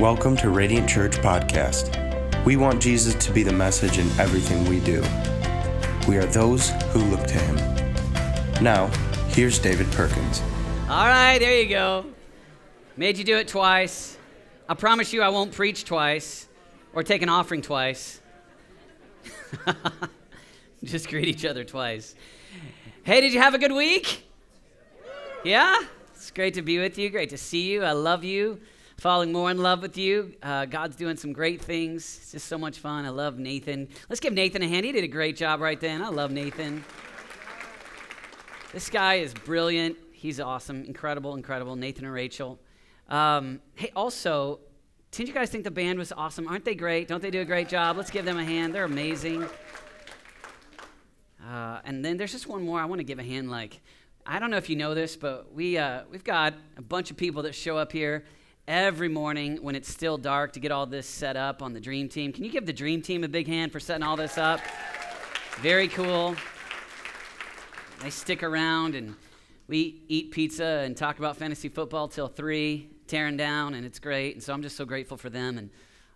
Welcome to Radiant Church Podcast. We want Jesus to be the message in everything we do. We are those who look to him. Now, here's David Perkins. All right, there you go. Made you do it twice. I promise you I won't preach twice or take an offering twice. Just greet each other twice. Hey, did you have a good week? Yeah? It's great to be with you. Great to see you. I love you falling more in love with you. Uh, God's doing some great things. It's just so much fun. I love Nathan. Let's give Nathan a hand. He did a great job right then. I love Nathan. This guy is brilliant. He's awesome. Incredible, incredible. Nathan and Rachel. Um, hey, also, didn't you guys think the band was awesome? Aren't they great? Don't they do a great job? Let's give them a hand. They're amazing. Uh, and then there's just one more I want to give a hand. Like, I don't know if you know this, but we uh, we've got a bunch of people that show up here every morning when it's still dark to get all this set up on the Dream Team. Can you give the Dream Team a big hand for setting all this up? Very cool. They stick around and we eat pizza and talk about fantasy football till three, tearing down, and it's great. And so I'm just so grateful for them. And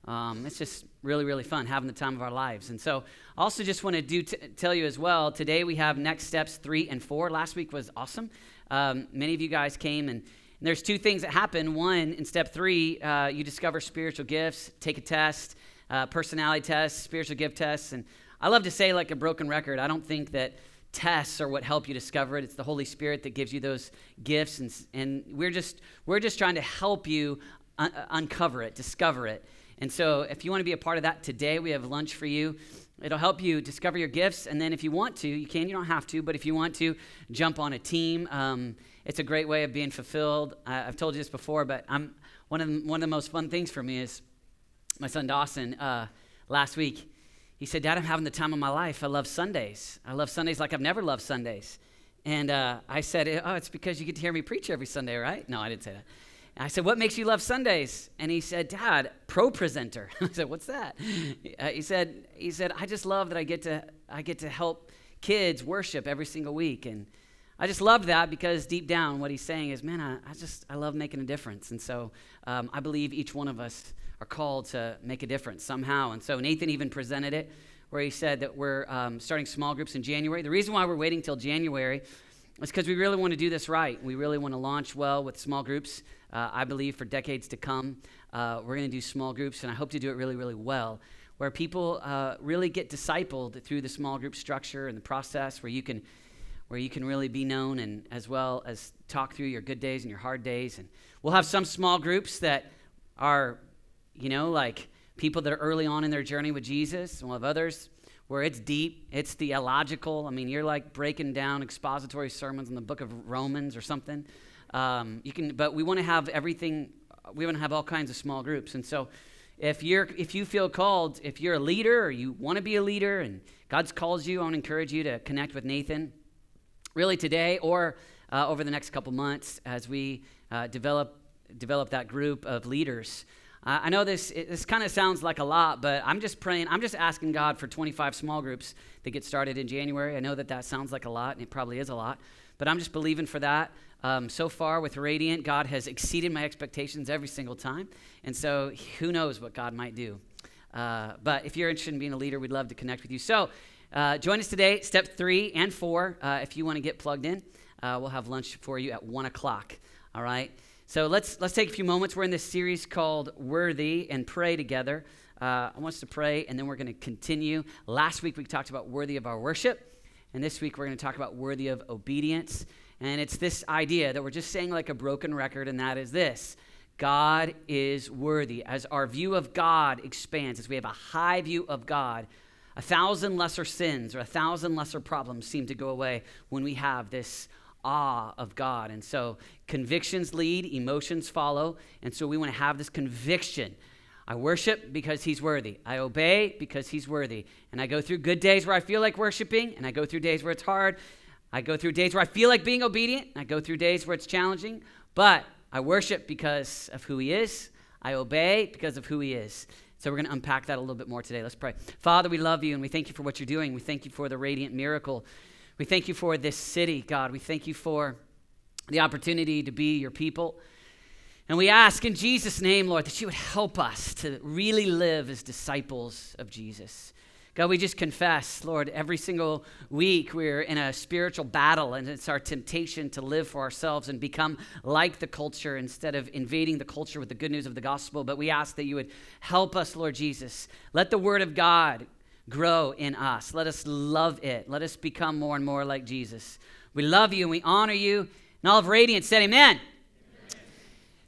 um, it's just really, really fun having the time of our lives. And so, I also just want to do t- tell you as well. Today we have next steps three and four. Last week was awesome. Um, many of you guys came and and there's two things that happen. One, in step three, uh, you discover spiritual gifts, take a test, uh, personality test, spiritual gift tests. And I love to say, like a broken record, I don't think that tests are what help you discover it. It's the Holy Spirit that gives you those gifts. And, and we're, just, we're just trying to help you un- uncover it, discover it. And so, if you want to be a part of that today, we have lunch for you. It'll help you discover your gifts. And then, if you want to, you can, you don't have to, but if you want to, jump on a team. Um, it's a great way of being fulfilled. I, have told you this before, but I'm, one, of the, one of the most fun things for me is my son Dawson uh, last week. He said, Dad, I'm having the time of my life. I love Sundays. I love Sundays like I've never loved Sundays. And uh, I said, Oh, it's because you get to hear me preach every Sunday, right? No, I didn't say that. I said, What makes you love Sundays? And he said, Dad, ProPresenter. I said, What's that? Uh, he said, he said, I just love that I get to I get to help kids worship every single week. And I just love that because deep down, what he's saying is, man, I, I just, I love making a difference. And so um, I believe each one of us are called to make a difference somehow. And so Nathan even presented it where he said that we're um, starting small groups in January. The reason why we're waiting till January is because we really want to do this right. We really want to launch well with small groups. Uh, I believe for decades to come, uh, we're going to do small groups, and I hope to do it really, really well where people uh, really get discipled through the small group structure and the process where you can where you can really be known and as well as talk through your good days and your hard days. And we'll have some small groups that are, you know, like people that are early on in their journey with Jesus, and we'll have others where it's deep, it's theological. I mean, you're like breaking down expository sermons in the book of Romans or something. Um, you can, but we want to have everything. We want to have all kinds of small groups, and so if you're if you feel called, if you're a leader or you want to be a leader, and God's calls you, I want to encourage you to connect with Nathan really today or uh, over the next couple months as we uh, develop develop that group of leaders. I know this this kind of sounds like a lot, but I'm just praying. I'm just asking God for 25 small groups that get started in January. I know that that sounds like a lot, and it probably is a lot, but I'm just believing for that. Um, so far with Radiant, God has exceeded my expectations every single time, and so who knows what God might do. Uh, but if you're interested in being a leader, we'd love to connect with you. So uh, join us today, step three and four, uh, if you want to get plugged in. Uh, we'll have lunch for you at one o'clock. All right. So let's let's take a few moments. We're in this series called Worthy and pray together. Uh, I want us to pray, and then we're going to continue. Last week we talked about worthy of our worship, and this week we're going to talk about worthy of obedience. And it's this idea that we're just saying like a broken record, and that is this. God is worthy. As our view of God expands, as we have a high view of God, a thousand lesser sins or a thousand lesser problems seem to go away when we have this awe of God. And so convictions lead, emotions follow. And so we want to have this conviction. I worship because he's worthy. I obey because he's worthy. And I go through good days where I feel like worshiping, and I go through days where it's hard. I go through days where I feel like being obedient. and I go through days where it's challenging. But I worship because of who he is. I obey because of who he is. So we're going to unpack that a little bit more today. Let's pray. Father, we love you and we thank you for what you're doing. We thank you for the radiant miracle. We thank you for this city, God. We thank you for the opportunity to be your people. And we ask in Jesus' name, Lord, that you would help us to really live as disciples of Jesus. God, we just confess, Lord, every single week we're in a spiritual battle, and it's our temptation to live for ourselves and become like the culture instead of invading the culture with the good news of the gospel. But we ask that you would help us, Lord Jesus. Let the word of God grow in us. Let us love it. Let us become more and more like Jesus. We love you and we honor you. And all of Radiant said, Amen.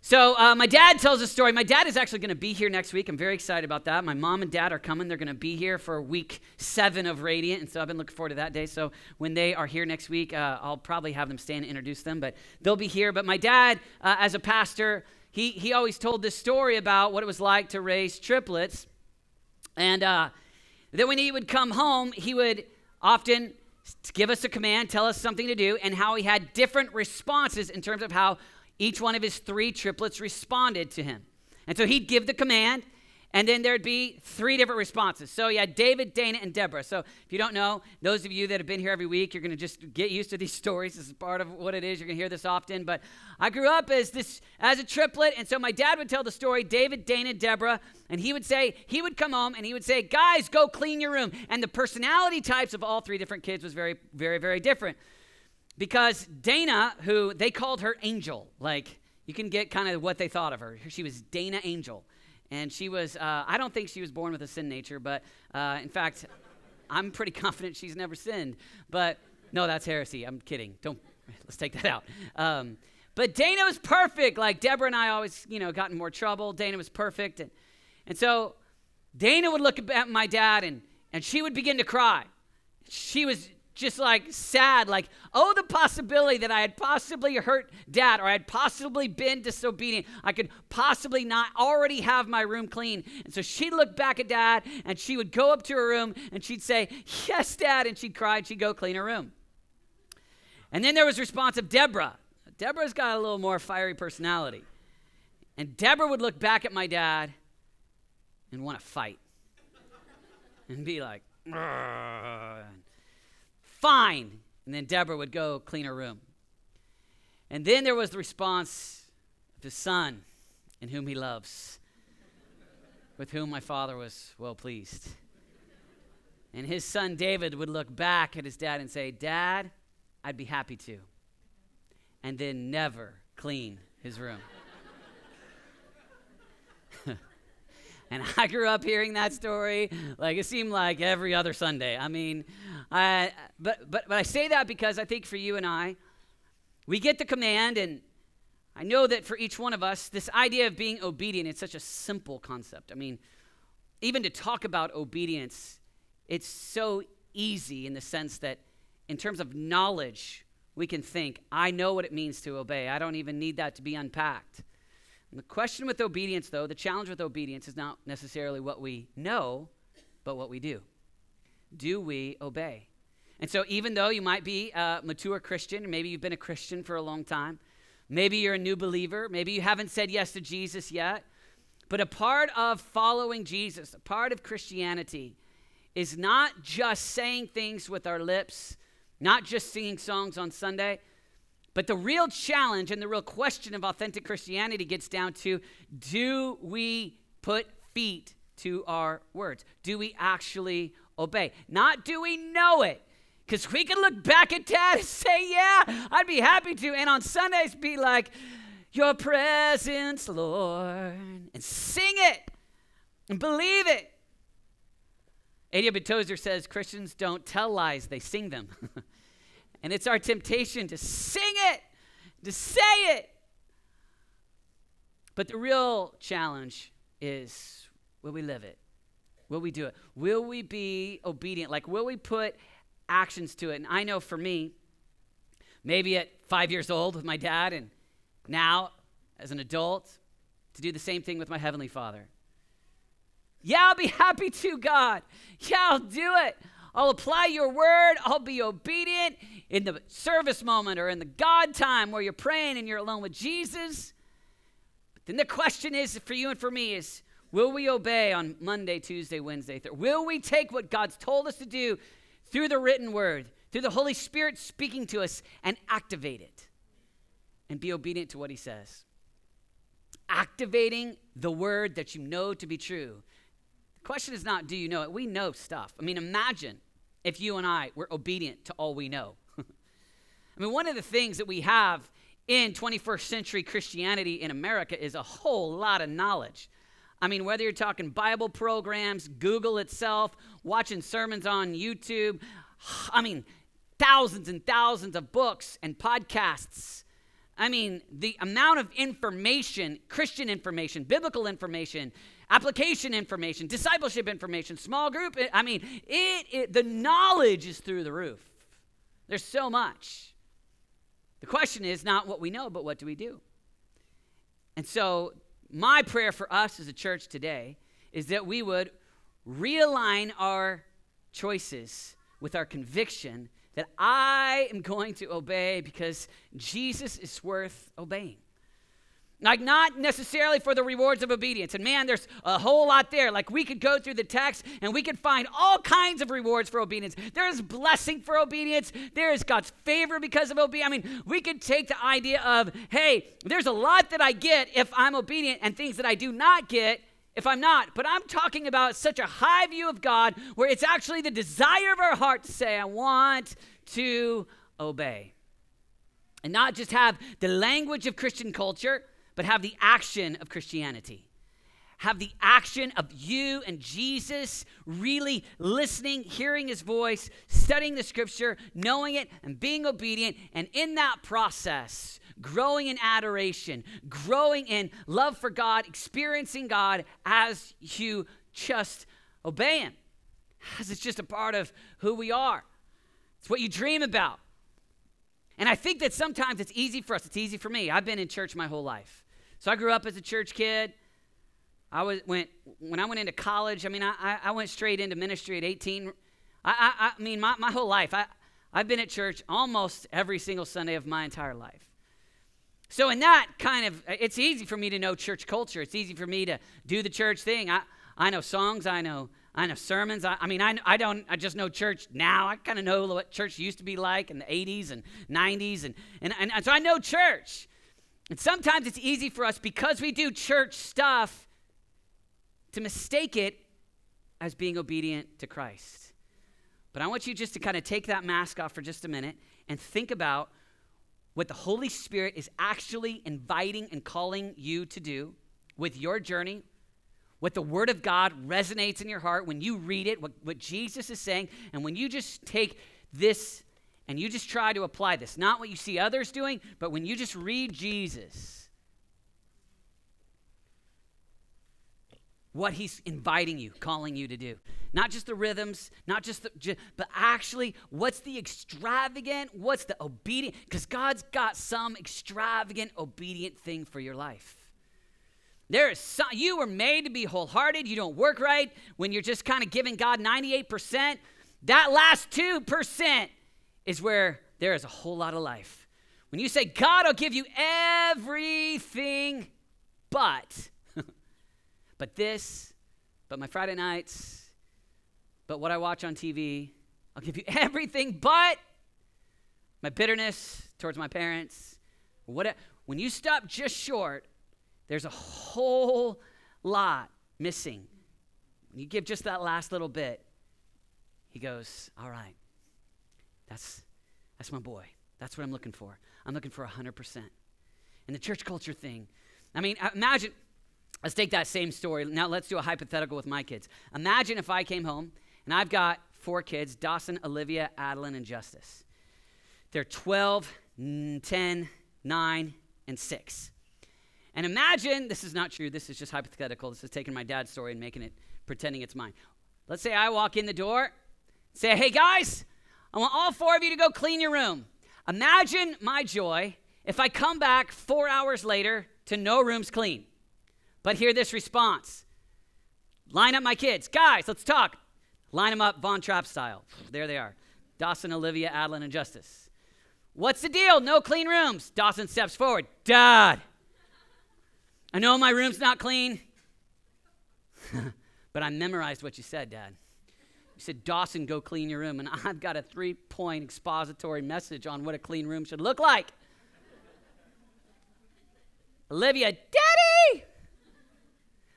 So, uh, my dad tells a story. My dad is actually going to be here next week. I'm very excited about that. My mom and dad are coming. They're going to be here for week seven of Radiant. And so, I've been looking forward to that day. So, when they are here next week, uh, I'll probably have them stand and introduce them, but they'll be here. But my dad, uh, as a pastor, he, he always told this story about what it was like to raise triplets. And uh, then, when he would come home, he would often give us a command, tell us something to do, and how he had different responses in terms of how each one of his three triplets responded to him. And so he'd give the command, and then there'd be three different responses. So had David, Dana, and Deborah. So if you don't know, those of you that have been here every week, you're going to just get used to these stories. This is part of what it is. You're going to hear this often. But I grew up as this as a triplet, and so my dad would tell the story, David, Dana, Deborah, and he would say, he would come home and he would say, guys, go clean your room. And the personality types of all three different kids was very, very, very different. Because Dana, who they called her Angel, like you can get kind of what they thought of her. She was Dana Angel. And she was, uh, I don't think she was born with a sin nature, but uh, in fact, I'm pretty confident she's never sinned. But no, that's heresy. I'm kidding. Don't, let's take that out. Um, but Dana was perfect. Like Deborah and I always, you know, got in more trouble. Dana was perfect. And, and so Dana would look at my dad and, and she would begin to cry. She was just like sad, like, oh, the possibility that I had possibly hurt dad or I had possibly been disobedient. I could possibly not already have my room clean. And so she'd look back at dad and she would go up to her room and she'd say, yes, dad. And she'd cry and she'd go clean her room. And then there was response of Deborah. Deborah's got a little more fiery personality. And Deborah would look back at my dad and want to fight and be like, Fine. And then Deborah would go clean her room. And then there was the response of his son, in whom he loves, with whom my father was well pleased. And his son David would look back at his dad and say, Dad, I'd be happy to. And then never clean his room. And I grew up hearing that story like it seemed like every other Sunday. I mean, I, but, but, but I say that because I think for you and I, we get the command, and I know that for each one of us, this idea of being obedient, it's such a simple concept. I mean, even to talk about obedience, it's so easy in the sense that, in terms of knowledge, we can think, I know what it means to obey. I don't even need that to be unpacked. The question with obedience, though, the challenge with obedience is not necessarily what we know, but what we do do we obey? And so, even though you might be a mature Christian, maybe you've been a Christian for a long time, maybe you're a new believer, maybe you haven't said yes to Jesus yet, but a part of following Jesus, a part of Christianity, is not just saying things with our lips, not just singing songs on Sunday, but the real challenge and the real question of authentic Christianity gets down to do we put feet to our words? Do we actually obey. Not do we know it. Because we can look back at dad and say, yeah, I'd be happy to. And on Sundays be like, your presence, Lord, and sing it and believe it. A.W. Tozer says Christians don't tell lies, they sing them. and it's our temptation to sing it, to say it. But the real challenge is will we live it? Will we do it? Will we be obedient? Like, will we put actions to it? And I know for me, maybe at five years old with my dad, and now as an adult, to do the same thing with my Heavenly Father. Yeah, I'll be happy to, God. Yeah, I'll do it. I'll apply your word. I'll be obedient in the service moment or in the God time where you're praying and you're alone with Jesus. But then the question is for you and for me is Will we obey on Monday, Tuesday, Wednesday, Thursday? Will we take what God's told us to do through the written word, through the Holy Spirit speaking to us, and activate it and be obedient to what He says? activating the word that you know to be true. The question is not, do you know it? We know stuff. I mean, imagine if you and I were obedient to all we know. I mean, one of the things that we have in 21st century Christianity in America is a whole lot of knowledge. I mean, whether you're talking Bible programs, Google itself, watching sermons on YouTube, I mean, thousands and thousands of books and podcasts. I mean, the amount of information, Christian information, biblical information, application information, discipleship information, small group, I mean, it, it the knowledge is through the roof. There's so much. The question is not what we know, but what do we do? And so, my prayer for us as a church today is that we would realign our choices with our conviction that I am going to obey because Jesus is worth obeying. Like, not necessarily for the rewards of obedience. And man, there's a whole lot there. Like, we could go through the text and we could find all kinds of rewards for obedience. There's blessing for obedience, there is God's favor because of obedience. I mean, we could take the idea of, hey, there's a lot that I get if I'm obedient and things that I do not get if I'm not. But I'm talking about such a high view of God where it's actually the desire of our heart to say, I want to obey. And not just have the language of Christian culture, but have the action of Christianity. Have the action of you and Jesus really listening, hearing his voice, studying the scripture, knowing it, and being obedient. And in that process, growing in adoration, growing in love for God, experiencing God as you just obey Him. As it's just a part of who we are. It's what you dream about. And I think that sometimes it's easy for us. It's easy for me. I've been in church my whole life. So I grew up as a church kid. I was went when I went into college. I mean, I, I went straight into ministry at 18. I, I, I mean, my, my whole life. I, I've been at church almost every single Sunday of my entire life. So, in that kind of, it's easy for me to know church culture. It's easy for me to do the church thing. I, I know songs, I know, I know sermons. I, I mean, I, I don't, I just know church now. I kind of know what church used to be like in the 80s and 90s. And, and, and, and so I know church. And sometimes it's easy for us because we do church stuff to mistake it as being obedient to Christ. But I want you just to kind of take that mask off for just a minute and think about what the Holy Spirit is actually inviting and calling you to do with your journey, what the Word of God resonates in your heart when you read it, what, what Jesus is saying, and when you just take this and you just try to apply this, not what you see others doing, but when you just read Jesus what he's inviting you, calling you to do. Not just the rhythms, not just the, but actually what's the extravagant, what's the obedient, because God's got some extravagant, obedient thing for your life. There is some, you were made to be wholehearted. You don't work right when you're just kind of giving God 98%. That last 2% is where there is a whole lot of life. When you say, God, I'll give you everything but but this, but my Friday nights, but what I watch on TV. I'll give you everything but my bitterness towards my parents. What, when you stop just short, there's a whole lot missing. When you give just that last little bit, he goes, All right, that's, that's my boy. That's what I'm looking for. I'm looking for 100%. And the church culture thing, I mean, uh, imagine Let's take that same story. Now let's do a hypothetical with my kids. Imagine if I came home and I've got four kids Dawson, Olivia, Adeline, and Justice. They're 12, 10, 9, and 6. And imagine this is not true, this is just hypothetical. This is taking my dad's story and making it, pretending it's mine. Let's say I walk in the door, say, hey guys, I want all four of you to go clean your room. Imagine my joy if I come back four hours later to no rooms clean. But hear this response Line up my kids. Guys, let's talk. Line them up Von Trapp style. There they are Dawson, Olivia, Adeline, and Justice. What's the deal? No clean rooms. Dawson steps forward. Dad, I know my room's not clean, but I memorized what you said, Dad. You said, Dawson, go clean your room. And I've got a three point expository message on what a clean room should look like. Olivia, Daddy,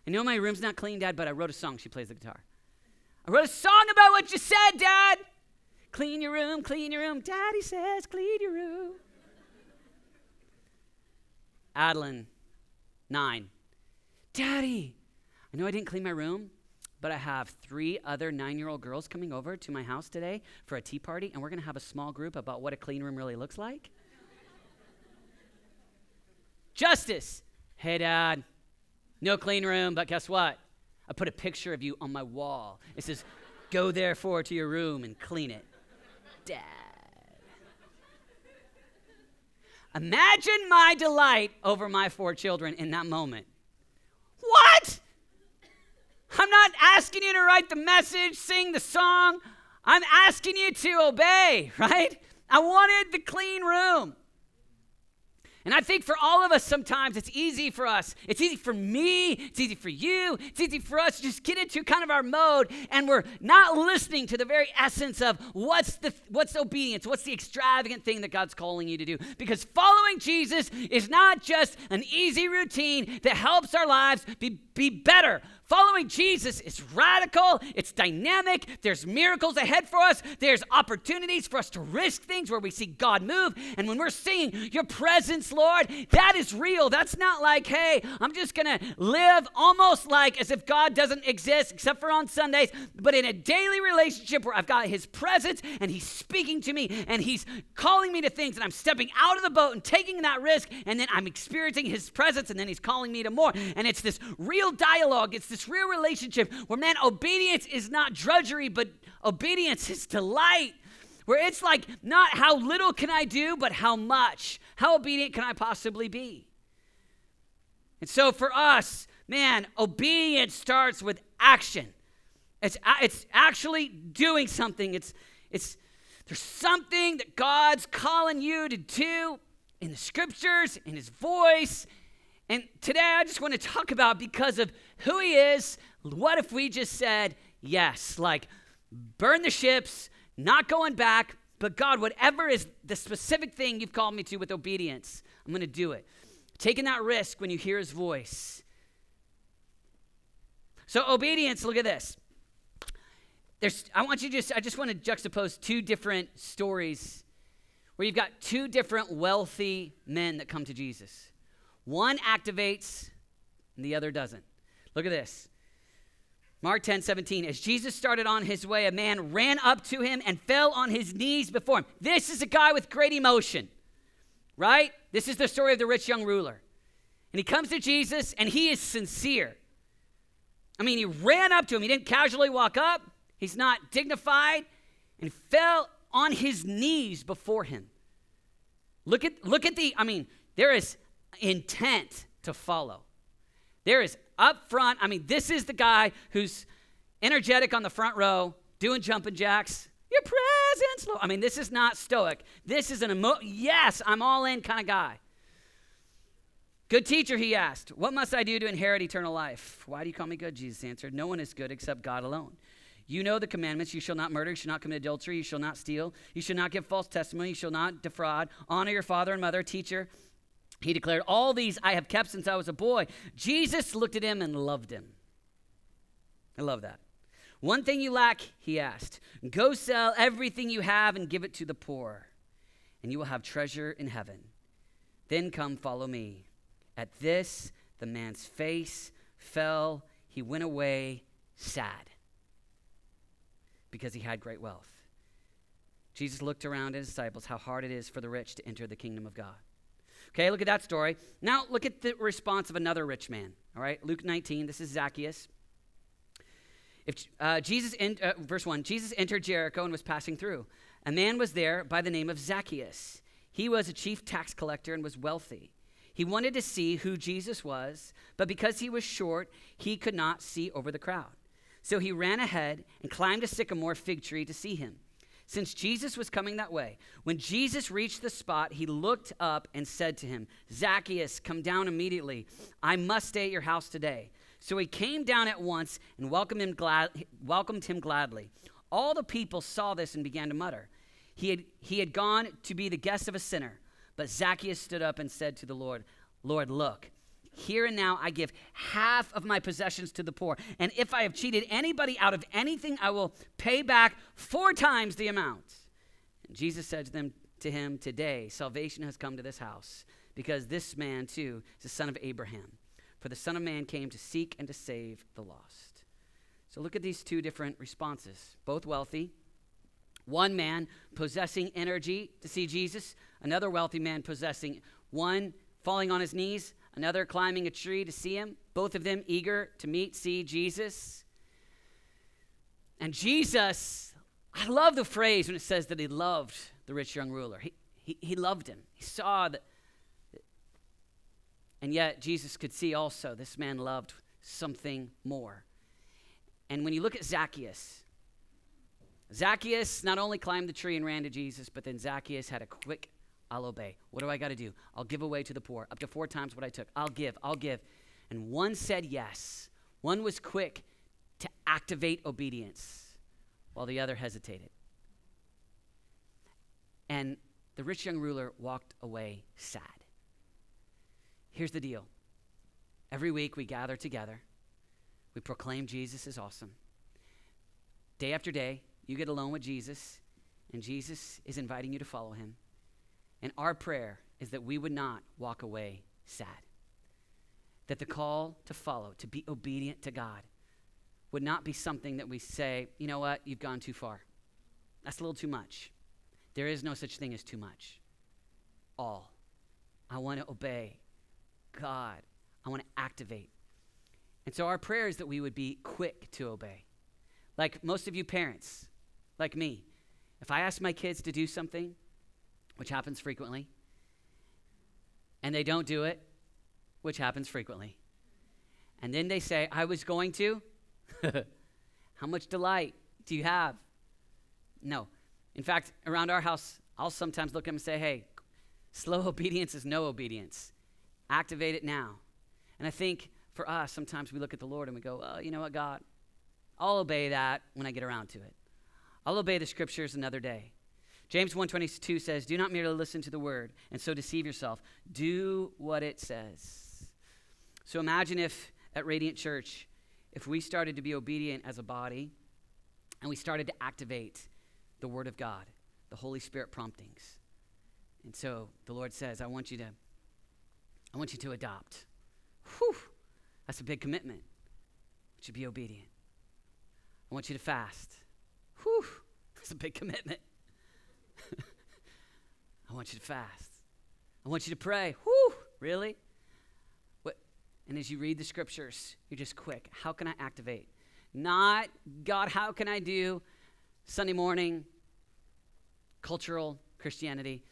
I know my room's not clean, Dad, but I wrote a song. She plays the guitar. I wrote a song about what you said, Dad. Clean your room, clean your room. Daddy says, clean your room. Adeline, nine. Daddy, I know I didn't clean my room, but I have three other nine year old girls coming over to my house today for a tea party, and we're going to have a small group about what a clean room really looks like. Justice, hey, Dad, no clean room, but guess what? I put a picture of you on my wall. It says, Go therefore to your room and clean it. Dad. Imagine my delight over my four children in that moment. What? I'm not asking you to write the message, sing the song. I'm asking you to obey, right? I wanted the clean room. And I think for all of us, sometimes it's easy for us. It's easy for me. It's easy for you. It's easy for us to just get into kind of our mode, and we're not listening to the very essence of what's the what's obedience, what's the extravagant thing that God's calling you to do. Because following Jesus is not just an easy routine that helps our lives be, be better. Following Jesus is radical, it's dynamic, there's miracles ahead for us, there's opportunities for us to risk things where we see God move. And when we're seeing your presence, Lord, that is real. That's not like, hey, I'm just gonna live almost like as if God doesn't exist except for on Sundays, but in a daily relationship where I've got His presence and He's speaking to me and He's calling me to things and I'm stepping out of the boat and taking that risk and then I'm experiencing His presence and then He's calling me to more. And it's this real dialogue, it's this this real relationship where, man, obedience is not drudgery, but obedience is delight. Where it's like, not how little can I do, but how much. How obedient can I possibly be? And so for us, man, obedience starts with action. It's, it's actually doing something. It's, it's, there's something that God's calling you to do in the scriptures, in His voice, and today I just want to talk about because of who he is, what if we just said yes? Like, burn the ships, not going back, but God, whatever is the specific thing you've called me to with obedience, I'm going to do it. Taking that risk when you hear his voice. So, obedience, look at this. There's, I want you to just, I just want to juxtapose two different stories where you've got two different wealthy men that come to Jesus. One activates and the other doesn't. Look at this. Mark 10, 17. As Jesus started on his way, a man ran up to him and fell on his knees before him. This is a guy with great emotion, right? This is the story of the rich young ruler. And he comes to Jesus and he is sincere. I mean, he ran up to him. He didn't casually walk up, he's not dignified, and fell on his knees before him. Look at, look at the, I mean, there is intent to follow. There is up front, I mean, this is the guy who's energetic on the front row, doing jumping jacks. Your presence, Lord. I mean, this is not stoic. This is an emo- yes, I'm all in kind of guy. Good teacher, he asked, What must I do to inherit eternal life? Why do you call me good? Jesus answered, No one is good except God alone. You know the commandments. You shall not murder. You shall not commit adultery. You shall not steal. You shall not give false testimony. You shall not defraud. Honor your father and mother. Teacher, he declared, All these I have kept since I was a boy. Jesus looked at him and loved him. I love that. One thing you lack, he asked go sell everything you have and give it to the poor, and you will have treasure in heaven. Then come follow me. At this, the man's face fell. He went away sad because he had great wealth. Jesus looked around at his disciples how hard it is for the rich to enter the kingdom of God. Okay, look at that story. Now look at the response of another rich man. All right, Luke 19. This is Zacchaeus. If uh, Jesus, in, uh, verse one, Jesus entered Jericho and was passing through. A man was there by the name of Zacchaeus. He was a chief tax collector and was wealthy. He wanted to see who Jesus was, but because he was short, he could not see over the crowd. So he ran ahead and climbed a sycamore fig tree to see him since Jesus was coming that way. When Jesus reached the spot, he looked up and said to him, Zacchaeus, come down immediately. I must stay at your house today. So he came down at once and welcomed him, glad, welcomed him gladly. All the people saw this and began to mutter. He had, he had gone to be the guest of a sinner. But Zacchaeus stood up and said to the Lord, Lord, look, Here and now I give half of my possessions to the poor. And if I have cheated anybody out of anything, I will pay back four times the amount. And Jesus said to them to him, Today salvation has come to this house, because this man too is the son of Abraham. For the Son of Man came to seek and to save the lost. So look at these two different responses, both wealthy. One man possessing energy to see Jesus, another wealthy man possessing one falling on his knees, another climbing a tree to see him, both of them eager to meet, see Jesus. And Jesus, I love the phrase when it says that he loved the rich young ruler. He, he, he loved him. He saw that. And yet, Jesus could see also this man loved something more. And when you look at Zacchaeus, Zacchaeus not only climbed the tree and ran to Jesus, but then Zacchaeus had a quick, I'll obey. What do I got to do? I'll give away to the poor, up to four times what I took. I'll give, I'll give. And one said yes. One was quick to activate obedience, while the other hesitated. And the rich young ruler walked away sad. Here's the deal every week we gather together, we proclaim Jesus is awesome. Day after day, you get alone with Jesus, and Jesus is inviting you to follow him. And our prayer is that we would not walk away sad. That the call to follow, to be obedient to God, would not be something that we say, you know what, you've gone too far. That's a little too much. There is no such thing as too much. All. I want to obey God. I want to activate. And so our prayer is that we would be quick to obey. Like most of you parents, like me, if I ask my kids to do something, which happens frequently, and they don't do it, which happens frequently, and then they say, I was going to, how much delight do you have? No. In fact, around our house, I'll sometimes look at them and say, hey, slow obedience is no obedience. Activate it now. And I think for us, sometimes we look at the Lord and we go, oh, you know what, God? I'll obey that when I get around to it. I'll obey the scriptures another day. James 1:22 says, "Do not merely listen to the word and so deceive yourself. Do what it says." So imagine if at Radiant Church if we started to be obedient as a body and we started to activate the word of God, the Holy Spirit promptings. And so the Lord says, "I want you to I want you to adopt." Whew. That's a big commitment. I you to be obedient. I want you to fast. Whew, that's a big commitment. I want you to fast. I want you to pray. Whew, really? What? And as you read the scriptures, you're just quick. How can I activate? Not, God, how can I do Sunday morning cultural Christianity,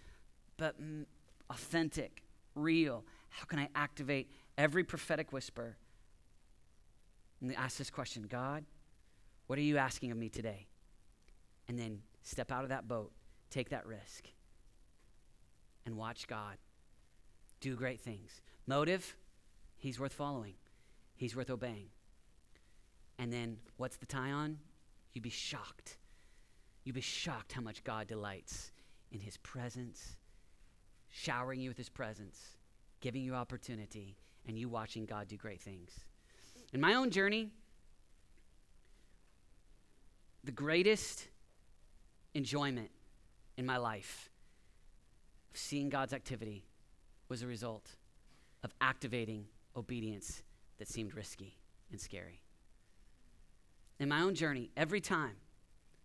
but mm, authentic, real. How can I activate every prophetic whisper? And ask this question God, what are you asking of me today? And then step out of that boat, take that risk, and watch God do great things. Motive, he's worth following, he's worth obeying. And then what's the tie on? You'd be shocked. You'd be shocked how much God delights in his presence, showering you with his presence, giving you opportunity, and you watching God do great things. In my own journey, the greatest enjoyment in my life seeing God's activity was a result of activating obedience that seemed risky and scary. In my own journey, every time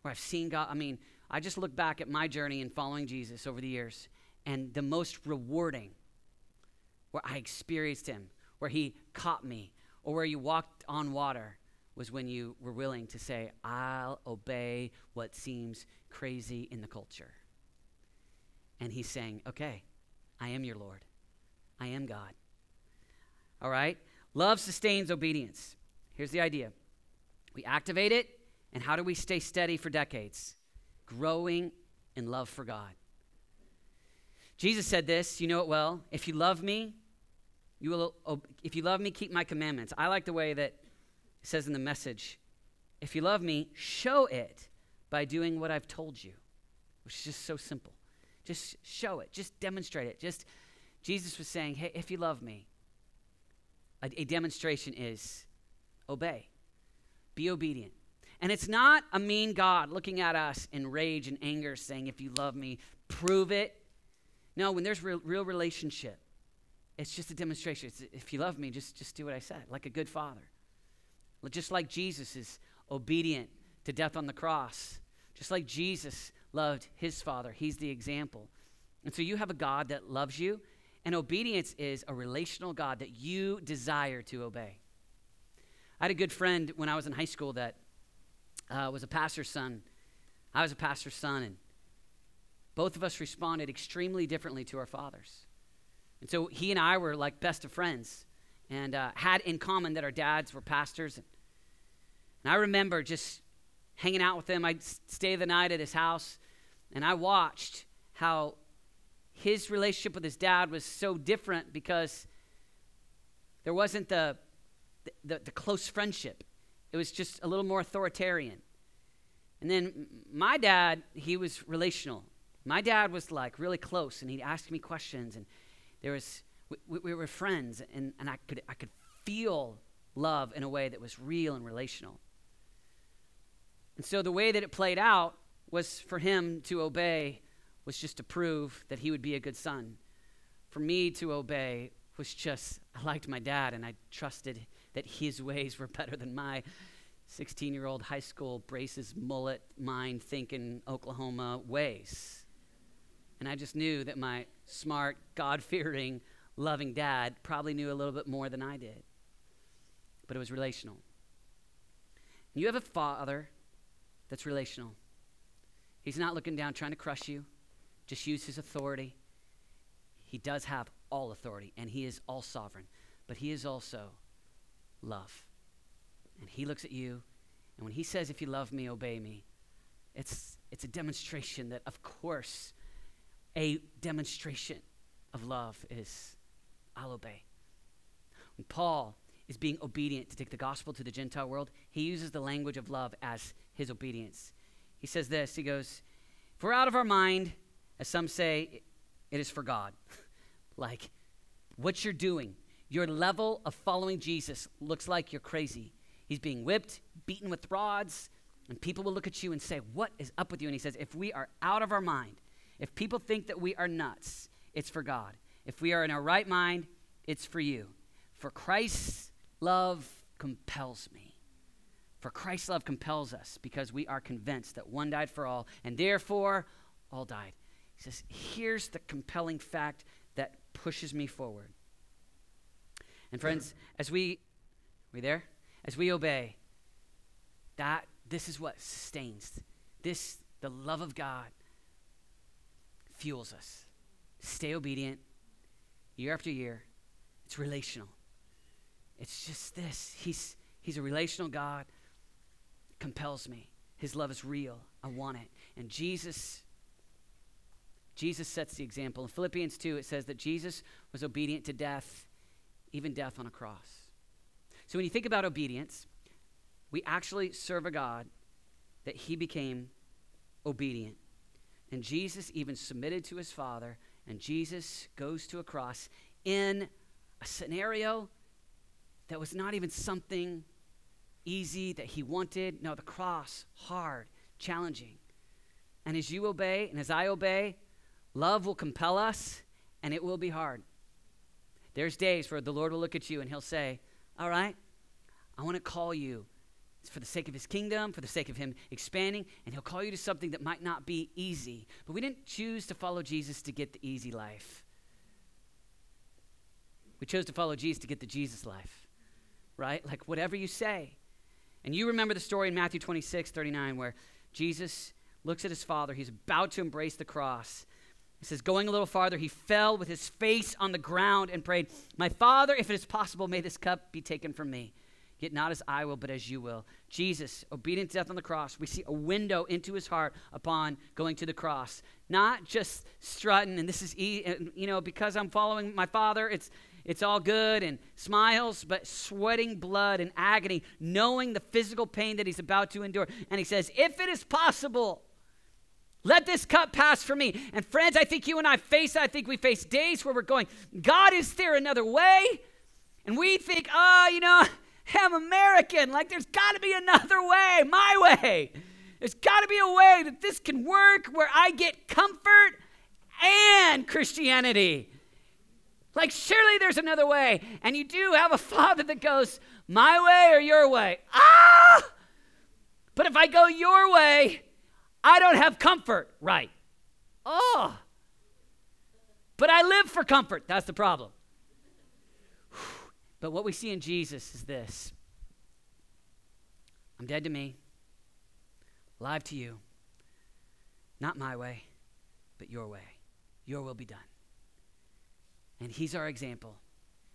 where I've seen God, I mean, I just look back at my journey in following Jesus over the years, and the most rewarding where I experienced Him, where He caught me, or where you walked on water, was when you were willing to say, I'll obey what seems crazy in the culture. And he's saying, Okay, I am your Lord. I am God. All right? Love sustains obedience. Here's the idea we activate it, and how do we stay steady for decades? Growing in love for God. Jesus said this, you know it well. If you love me, you will if you love me, keep my commandments. I like the way that it says in the message, if you love me, show it by doing what I've told you, which is just so simple. Just show it, just demonstrate it. Just Jesus was saying, hey, if you love me, a, a demonstration is obey, be obedient. And it's not a mean God looking at us in rage and anger saying, If you love me, prove it. No, when there's real, real relationship, it's just a demonstration. It's, if you love me, just, just do what I said, like a good father. Just like Jesus is obedient to death on the cross, just like Jesus loved his father, he's the example. And so you have a God that loves you, and obedience is a relational God that you desire to obey. I had a good friend when I was in high school that uh, was a pastor's son. I was a pastor's son, and both of us responded extremely differently to our fathers. And so he and I were like best of friends and uh, had in common that our dads were pastors. And, and I remember just hanging out with him. I'd stay the night at his house, and I watched how his relationship with his dad was so different because there wasn't the, the, the close friendship. It was just a little more authoritarian. And then my dad, he was relational. My dad was like really close, and he'd ask me questions, and there was we, we were friends, and, and I could I could feel love in a way that was real and relational. And so the way that it played out was for him to obey was just to prove that he would be a good son. For me to obey was just I liked my dad and I trusted that his ways were better than my 16 year old high school braces, mullet, mind thinking Oklahoma ways. And I just knew that my smart, God fearing, loving dad probably knew a little bit more than I did. But it was relational. You have a father that's relational. He's not looking down trying to crush you, just use his authority. He does have all authority, and he is all sovereign, but he is also love. And he looks at you, and when he says, If you love me, obey me, it's, it's a demonstration that, of course, a demonstration of love is I'll obey. When Paul is being obedient to take the gospel to the Gentile world, he uses the language of love as his obedience. He says this He goes, If we're out of our mind, as some say, it is for God. like, what you're doing, your level of following Jesus looks like you're crazy. He's being whipped, beaten with rods, and people will look at you and say, What is up with you? And he says, If we are out of our mind, if people think that we are nuts, it's for God. If we are in our right mind, it's for you. For Christ's love compels me. For Christ's love compels us because we are convinced that one died for all, and therefore all died. He says, Here's the compelling fact that pushes me forward. And friends, as we, we there? As we obey, that this is what sustains. This, the love of God, fuels us. Stay obedient year after year. It's relational. It's just this. He's, he's a relational God. Compels me. His love is real. I want it. And Jesus Jesus sets the example. In Philippians 2, it says that Jesus was obedient to death, even death on a cross. So when you think about obedience, we actually serve a God that he became obedient. And Jesus even submitted to his Father, and Jesus goes to a cross in a scenario that was not even something easy that he wanted. No, the cross, hard, challenging. And as you obey, and as I obey, love will compel us, and it will be hard. There's days where the Lord will look at you and he'll say, All right, I want to call you it's for the sake of his kingdom, for the sake of him expanding, and he'll call you to something that might not be easy. But we didn't choose to follow Jesus to get the easy life. We chose to follow Jesus to get the Jesus life, right? Like whatever you say. And you remember the story in Matthew 26, 39, where Jesus looks at his father. He's about to embrace the cross. He says, Going a little farther, he fell with his face on the ground and prayed, My father, if it is possible, may this cup be taken from me. Yet not as I will, but as you will. Jesus, obedient to death on the cross, we see a window into his heart upon going to the cross. Not just strutting, and this is, you know, because I'm following my Father, it's, it's all good and smiles, but sweating blood and agony, knowing the physical pain that he's about to endure. And he says, If it is possible, let this cup pass from me. And friends, I think you and I face I think we face days where we're going, God, is there another way? And we think, oh, you know, I'm American. Like, there's got to be another way, my way. There's got to be a way that this can work where I get comfort and Christianity. Like, surely there's another way. And you do have a father that goes, my way or your way? Ah! But if I go your way, I don't have comfort. Right. Oh. But I live for comfort. That's the problem. But what we see in Jesus is this I'm dead to me, alive to you. Not my way, but your way. Your will be done. And He's our example.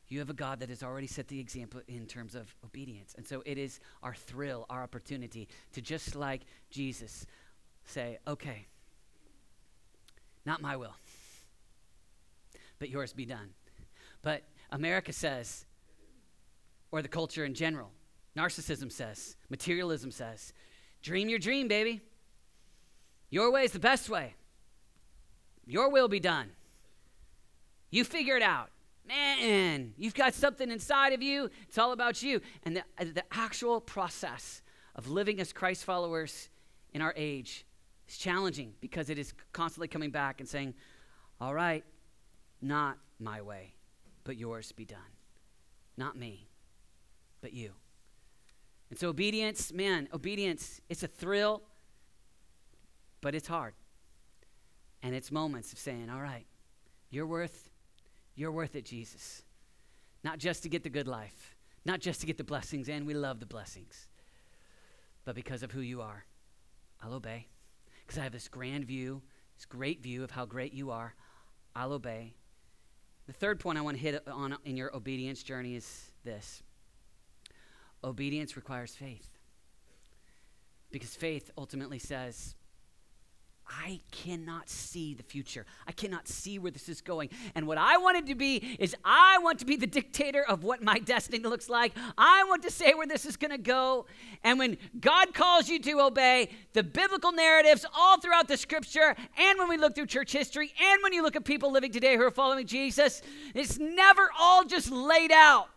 You have a God that has already set the example in terms of obedience. And so it is our thrill, our opportunity to just like Jesus say, okay, not my will, but yours be done. But America says, or the culture in general. Narcissism says, materialism says, dream your dream, baby. Your way is the best way. Your will be done. You figure it out. Man, you've got something inside of you. It's all about you. And the, uh, the actual process of living as Christ followers in our age is challenging because it is constantly coming back and saying, All right, not my way, but yours be done. Not me, but you. And so, obedience, man, obedience, it's a thrill, but it's hard. And it's moments of saying, All right, you're worth, you're worth it, Jesus. Not just to get the good life, not just to get the blessings, and we love the blessings, but because of who you are. I'll obey. Because I have this grand view, this great view of how great you are. I'll obey. The third point I want to hit on in your obedience journey is this obedience requires faith. Because faith ultimately says, I cannot see the future. I cannot see where this is going. And what I wanted to be is I want to be the dictator of what my destiny looks like. I want to say where this is going to go. And when God calls you to obey, the biblical narratives all throughout the scripture, and when we look through church history, and when you look at people living today who are following Jesus, it's never all just laid out.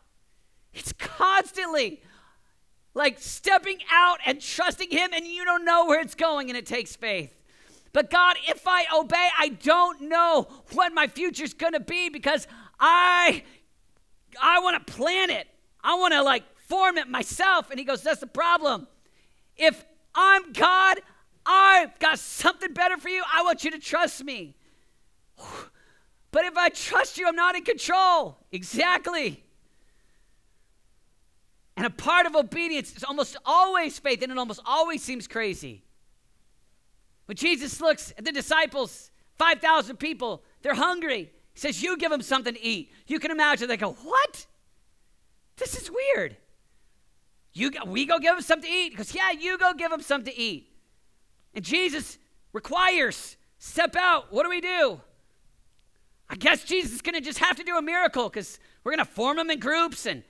It's constantly like stepping out and trusting Him, and you don't know where it's going, and it takes faith. But God, if I obey, I don't know what my future's going to be because I I want to plan it. I want to like form it myself. And he goes, "That's the problem. If I'm God, I've got something better for you. I want you to trust me." But if I trust you, I'm not in control. Exactly. And a part of obedience is almost always faith, and it almost always seems crazy. When Jesus looks at the disciples, 5,000 people, they're hungry. He says, You give them something to eat. You can imagine they go, What? This is weird. You we go give them something to eat. Because Yeah, you go give them something to eat. And Jesus requires, step out. What do we do? I guess Jesus is going to just have to do a miracle because we're going to form them in groups and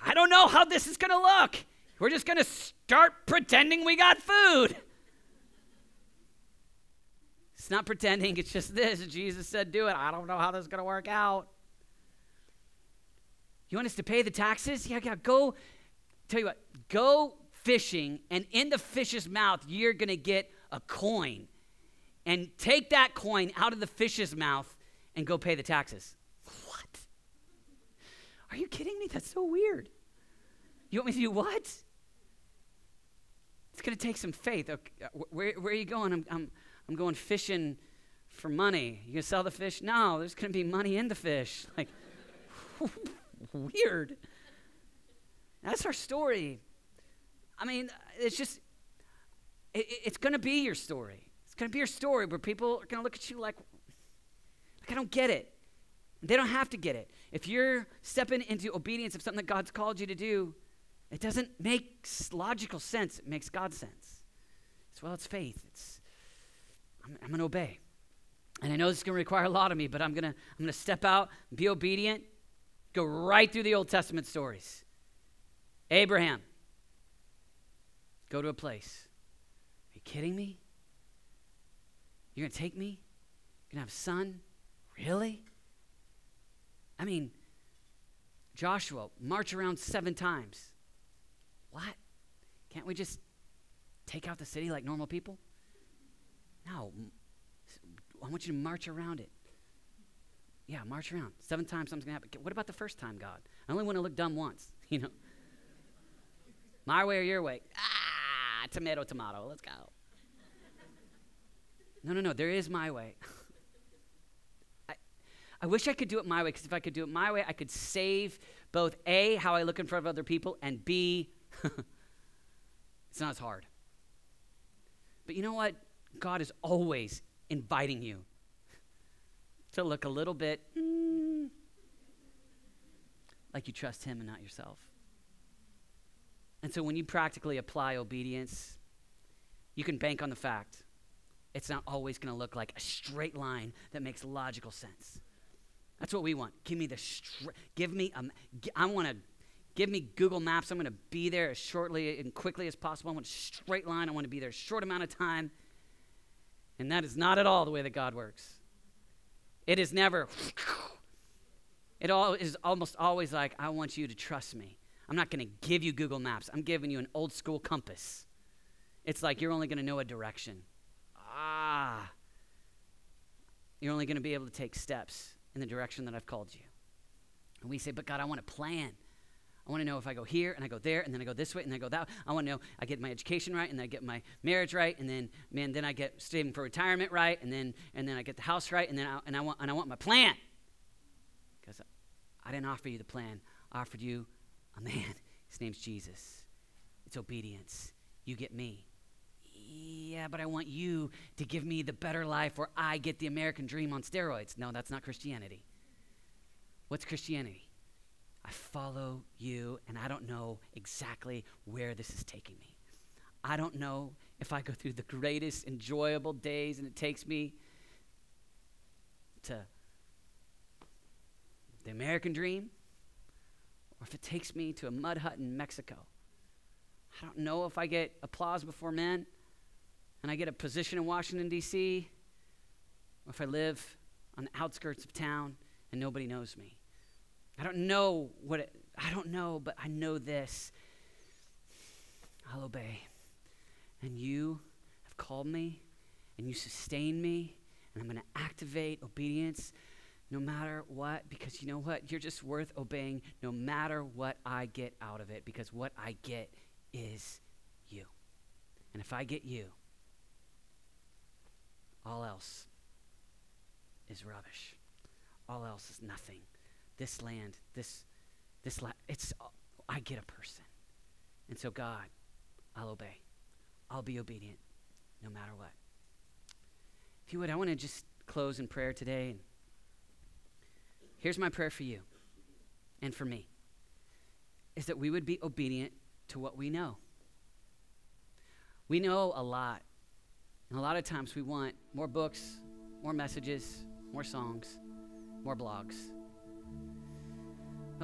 I don't know how this is going to look. We're just going to start pretending we got food. It's not pretending, it's just this. Jesus said, do it. I don't know how this is going to work out. You want us to pay the taxes? Yeah, yeah, go. Tell you what, go fishing, and in the fish's mouth, you're going to get a coin. And take that coin out of the fish's mouth and go pay the taxes. What? Are you kidding me? That's so weird. You want me to do what? It's going to take some faith. Okay, uh, where, where are you going? I'm, I'm, I'm going fishing for money. You to sell the fish? No, there's going to be money in the fish. Like, weird. That's our story. I mean, it's just, it, it's going to be your story. It's going to be your story where people are going to look at you like, like, I don't get it. They don't have to get it. If you're stepping into obedience of something that God's called you to do, it doesn't make logical sense. It makes God sense. It's, well, it's faith. It's, I'm, I'm going to obey. And I know this is going to require a lot of me, but I'm going to I'm going to step out, be obedient, go right through the Old Testament stories. Abraham, go to a place. Are you kidding me? You're going to take me? You're going to have a son? Really? I mean, Joshua, march around seven times. What? Can't we just take out the city like normal people? No. I want you to march around it. Yeah, march around. Seven times something's going to happen. What about the first time, God? I only want to look dumb once, you know? My way or your way? Ah, tomato, tomato. Let's go. No, no, no. There is my way. I, I wish I could do it my way because if I could do it my way, I could save both A, how I look in front of other people, and B, it's not as hard. But you know what? God is always inviting you to look a little bit mm, like you trust Him and not yourself. And so when you practically apply obedience, you can bank on the fact it's not always going to look like a straight line that makes logical sense. That's what we want. Give me the straight, give me, um, I want to, give me Google Maps. I'm going to be there as shortly and quickly as possible. I want a straight line. I want to be there a short amount of time. And that is not at all the way that God works. It is never, it all is almost always like, I want you to trust me. I'm not going to give you Google Maps. I'm giving you an old school compass. It's like you're only going to know a direction. Ah. You're only going to be able to take steps in the direction that I've called you. And we say, But God, I want a plan. I want to know if I go here and I go there and then I go this way and then I go that. I want to know I get my education right and then I get my marriage right and then man then I get saving for retirement right and then and then I get the house right and then I, and I want and I want my plan. Because I didn't offer you the plan. I offered you a man. His name's Jesus. It's obedience. You get me. Yeah, but I want you to give me the better life where I get the American dream on steroids. No, that's not Christianity. What's Christianity? I follow you, and I don't know exactly where this is taking me. I don't know if I go through the greatest enjoyable days and it takes me to the American dream or if it takes me to a mud hut in Mexico. I don't know if I get applause before men and I get a position in Washington, D.C., or if I live on the outskirts of town and nobody knows me. I don't know what it, I don't know, but I know this. I'll obey. And you have called me and you sustain me, and I'm going to activate obedience no matter what, because you know what? You're just worth obeying no matter what I get out of it, because what I get is you. And if I get you, all else is rubbish. All else is nothing. This land, this, this land, it's, I get a person. And so, God, I'll obey. I'll be obedient no matter what. If you would, I want to just close in prayer today. Here's my prayer for you and for me is that we would be obedient to what we know. We know a lot. And a lot of times we want more books, more messages, more songs, more blogs.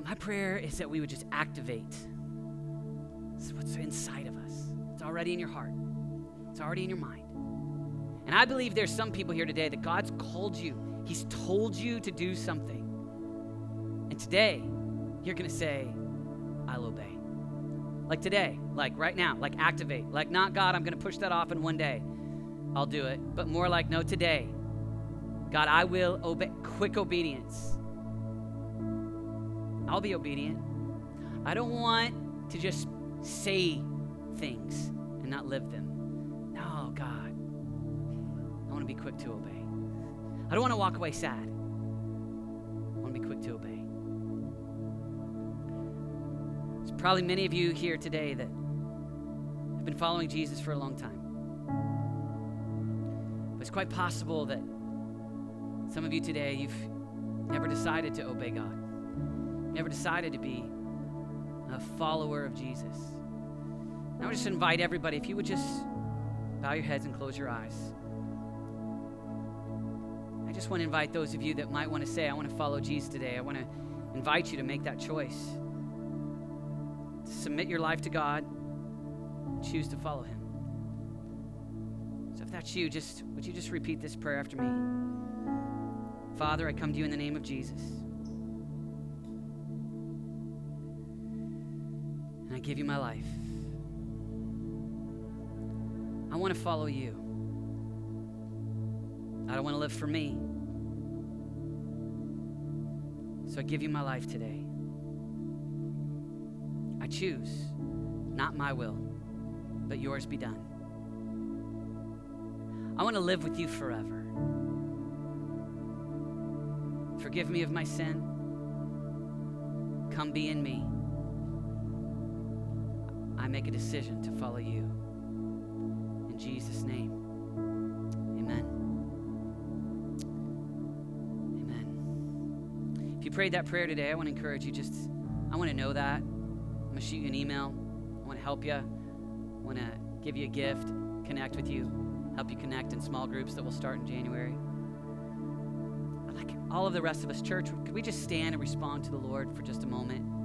My prayer is that we would just activate what's inside of us. It's already in your heart, it's already in your mind. And I believe there's some people here today that God's called you, He's told you to do something. And today, you're going to say, I'll obey. Like today, like right now, like activate. Like, not God, I'm going to push that off in one day. I'll do it. But more like, no, today. God, I will obey. Quick obedience. I'll be obedient. I don't want to just say things and not live them. No, God. I want to be quick to obey. I don't want to walk away sad. I want to be quick to obey. There's probably many of you here today that have been following Jesus for a long time. But it's quite possible that some of you today, you've never decided to obey God, never decided to be a follower of Jesus. And I would just invite everybody, if you would just bow your heads and close your eyes. I just want to invite those of you that might want to say, I want to follow Jesus today. I want to invite you to make that choice To submit your life to God, choose to follow Him. So if that's you, just would you just repeat this prayer after me? Father, I come to you in the name of Jesus. Give you my life. I want to follow you. I don't want to live for me. So I give you my life today. I choose, not my will, but yours be done. I want to live with you forever. Forgive me of my sin. Come be in me. I make a decision to follow you. In Jesus' name, amen. Amen. If you prayed that prayer today, I want to encourage you just, I want to know that. I'm going to shoot you an email. I want to help you. I want to give you a gift, connect with you, help you connect in small groups that will start in January. Like all of the rest of us, church, could we just stand and respond to the Lord for just a moment?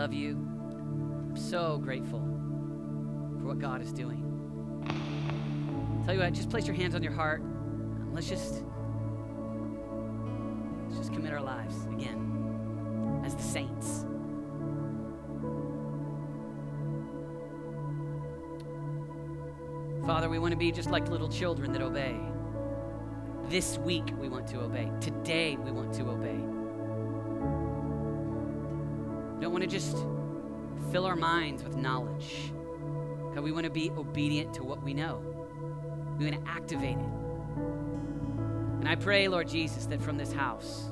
Love you. I'm so grateful for what God is doing. Tell you what, just place your hands on your heart. And let's just let's just commit our lives again as the saints. Father, we want to be just like little children that obey. This week we want to obey. Today we want to obey. Don't want to just fill our minds with knowledge. God, we want to be obedient to what we know. We want to activate it. And I pray, Lord Jesus, that from this house,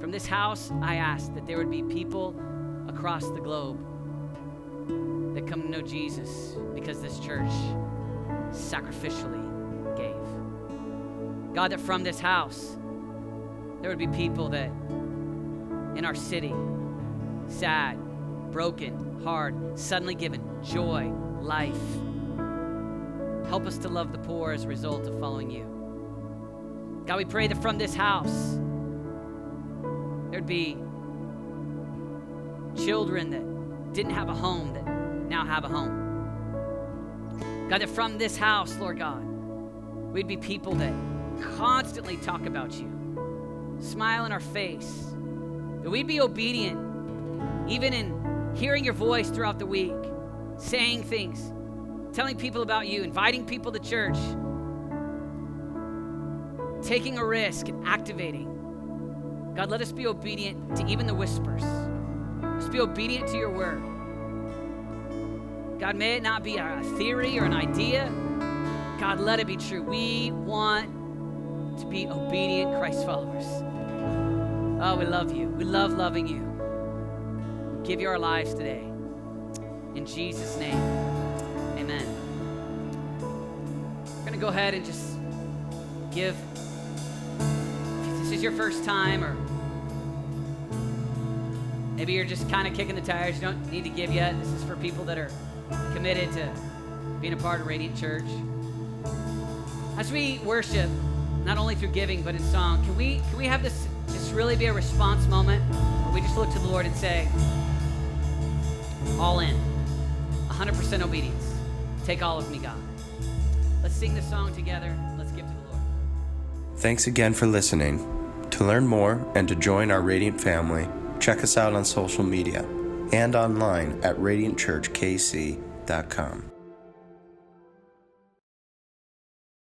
from this house, I ask that there would be people across the globe that come to know Jesus because this church sacrificially gave. God, that from this house, there would be people that in our city, sad, broken, hard, suddenly given joy, life. Help us to love the poor as a result of following you. God, we pray that from this house, there'd be children that didn't have a home that now have a home. God, that from this house, Lord God, we'd be people that constantly talk about you, smile in our face, that we'd be obedient, even in hearing your voice throughout the week, saying things, telling people about you, inviting people to church, taking a risk and activating. God, let us be obedient to even the whispers. Let's be obedient to your word. God, may it not be a theory or an idea. God, let it be true. We want to be obedient Christ followers. Oh, we love you. We love loving you. Give you our lives today. In Jesus' name, amen. We're going to go ahead and just give. If this is your first time, or maybe you're just kind of kicking the tires, you don't need to give yet. This is for people that are committed to being a part of Radiant Church. As we worship, not only through giving but in song, can we can we have this really be a response moment where we just look to the Lord and say, all in, 100% obedience. Take all of me, God. Let's sing this song together. Let's give to the Lord. Thanks again for listening. To learn more and to join our Radiant family, check us out on social media and online at radiantchurchkc.com.